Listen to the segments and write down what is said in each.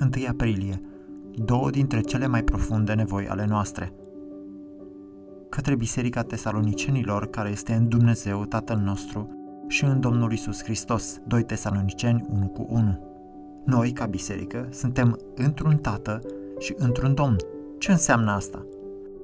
1 aprilie, două dintre cele mai profunde nevoi ale noastre. Către Biserica Tesalonicenilor, care este în Dumnezeu Tatăl nostru și în Domnul Isus Hristos, 2 Tesaloniceni 1 cu 1. Noi, ca biserică, suntem într-un Tată și într-un Domn. Ce înseamnă asta?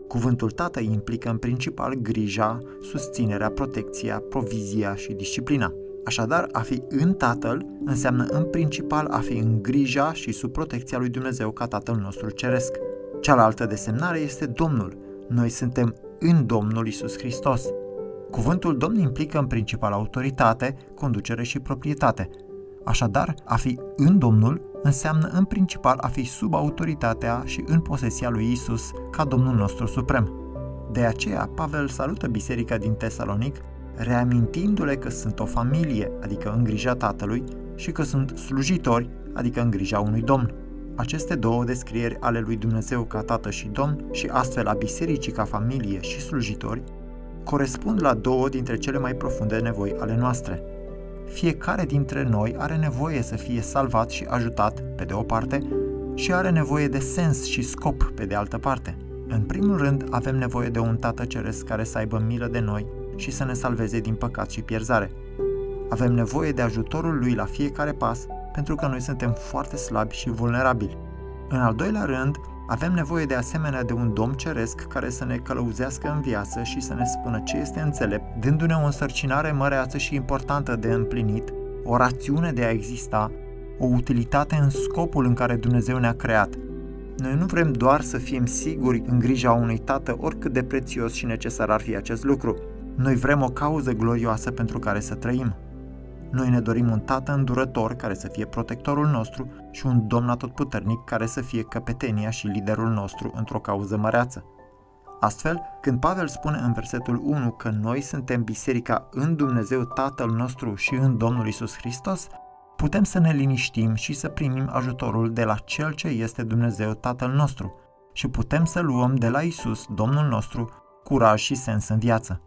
Cuvântul Tată implică în principal grija, susținerea, protecția, provizia și disciplina. Așadar, a fi în Tatăl înseamnă în principal a fi în grija și sub protecția lui Dumnezeu ca Tatăl nostru Ceresc. Cealaltă desemnare este Domnul. Noi suntem în Domnul Isus Hristos. Cuvântul Domn implică în principal autoritate, conducere și proprietate. Așadar, a fi în Domnul înseamnă în principal a fi sub autoritatea și în posesia lui Isus ca Domnul nostru suprem. De aceea, Pavel salută biserica din Tesalonic reamintindu-le că sunt o familie, adică în grija tatălui, și că sunt slujitori, adică în grija unui domn. Aceste două descrieri ale lui Dumnezeu ca tată și domn și astfel a bisericii ca familie și slujitori corespund la două dintre cele mai profunde nevoi ale noastre. Fiecare dintre noi are nevoie să fie salvat și ajutat, pe de o parte, și are nevoie de sens și scop, pe de altă parte. În primul rând, avem nevoie de un Tată Ceresc care să aibă milă de noi și să ne salveze din păcat și pierzare. Avem nevoie de ajutorul lui la fiecare pas, pentru că noi suntem foarte slabi și vulnerabili. În al doilea rând, avem nevoie de asemenea de un domn ceresc care să ne călăuzească în viață și să ne spună ce este înțelept, dându-ne o însărcinare măreață și importantă de împlinit, o rațiune de a exista, o utilitate în scopul în care Dumnezeu ne-a creat. Noi nu vrem doar să fim siguri în grija unui tată, oricât de prețios și necesar ar fi acest lucru. Noi vrem o cauză glorioasă pentru care să trăim. Noi ne dorim un tată îndurător care să fie protectorul nostru și un domn atotputernic care să fie căpetenia și liderul nostru într-o cauză măreață. Astfel, când Pavel spune în versetul 1 că noi suntem biserica în Dumnezeu Tatăl nostru și în Domnul Isus Hristos, putem să ne liniștim și să primim ajutorul de la Cel ce este Dumnezeu Tatăl nostru și putem să luăm de la Isus, Domnul nostru, curaj și sens în viață.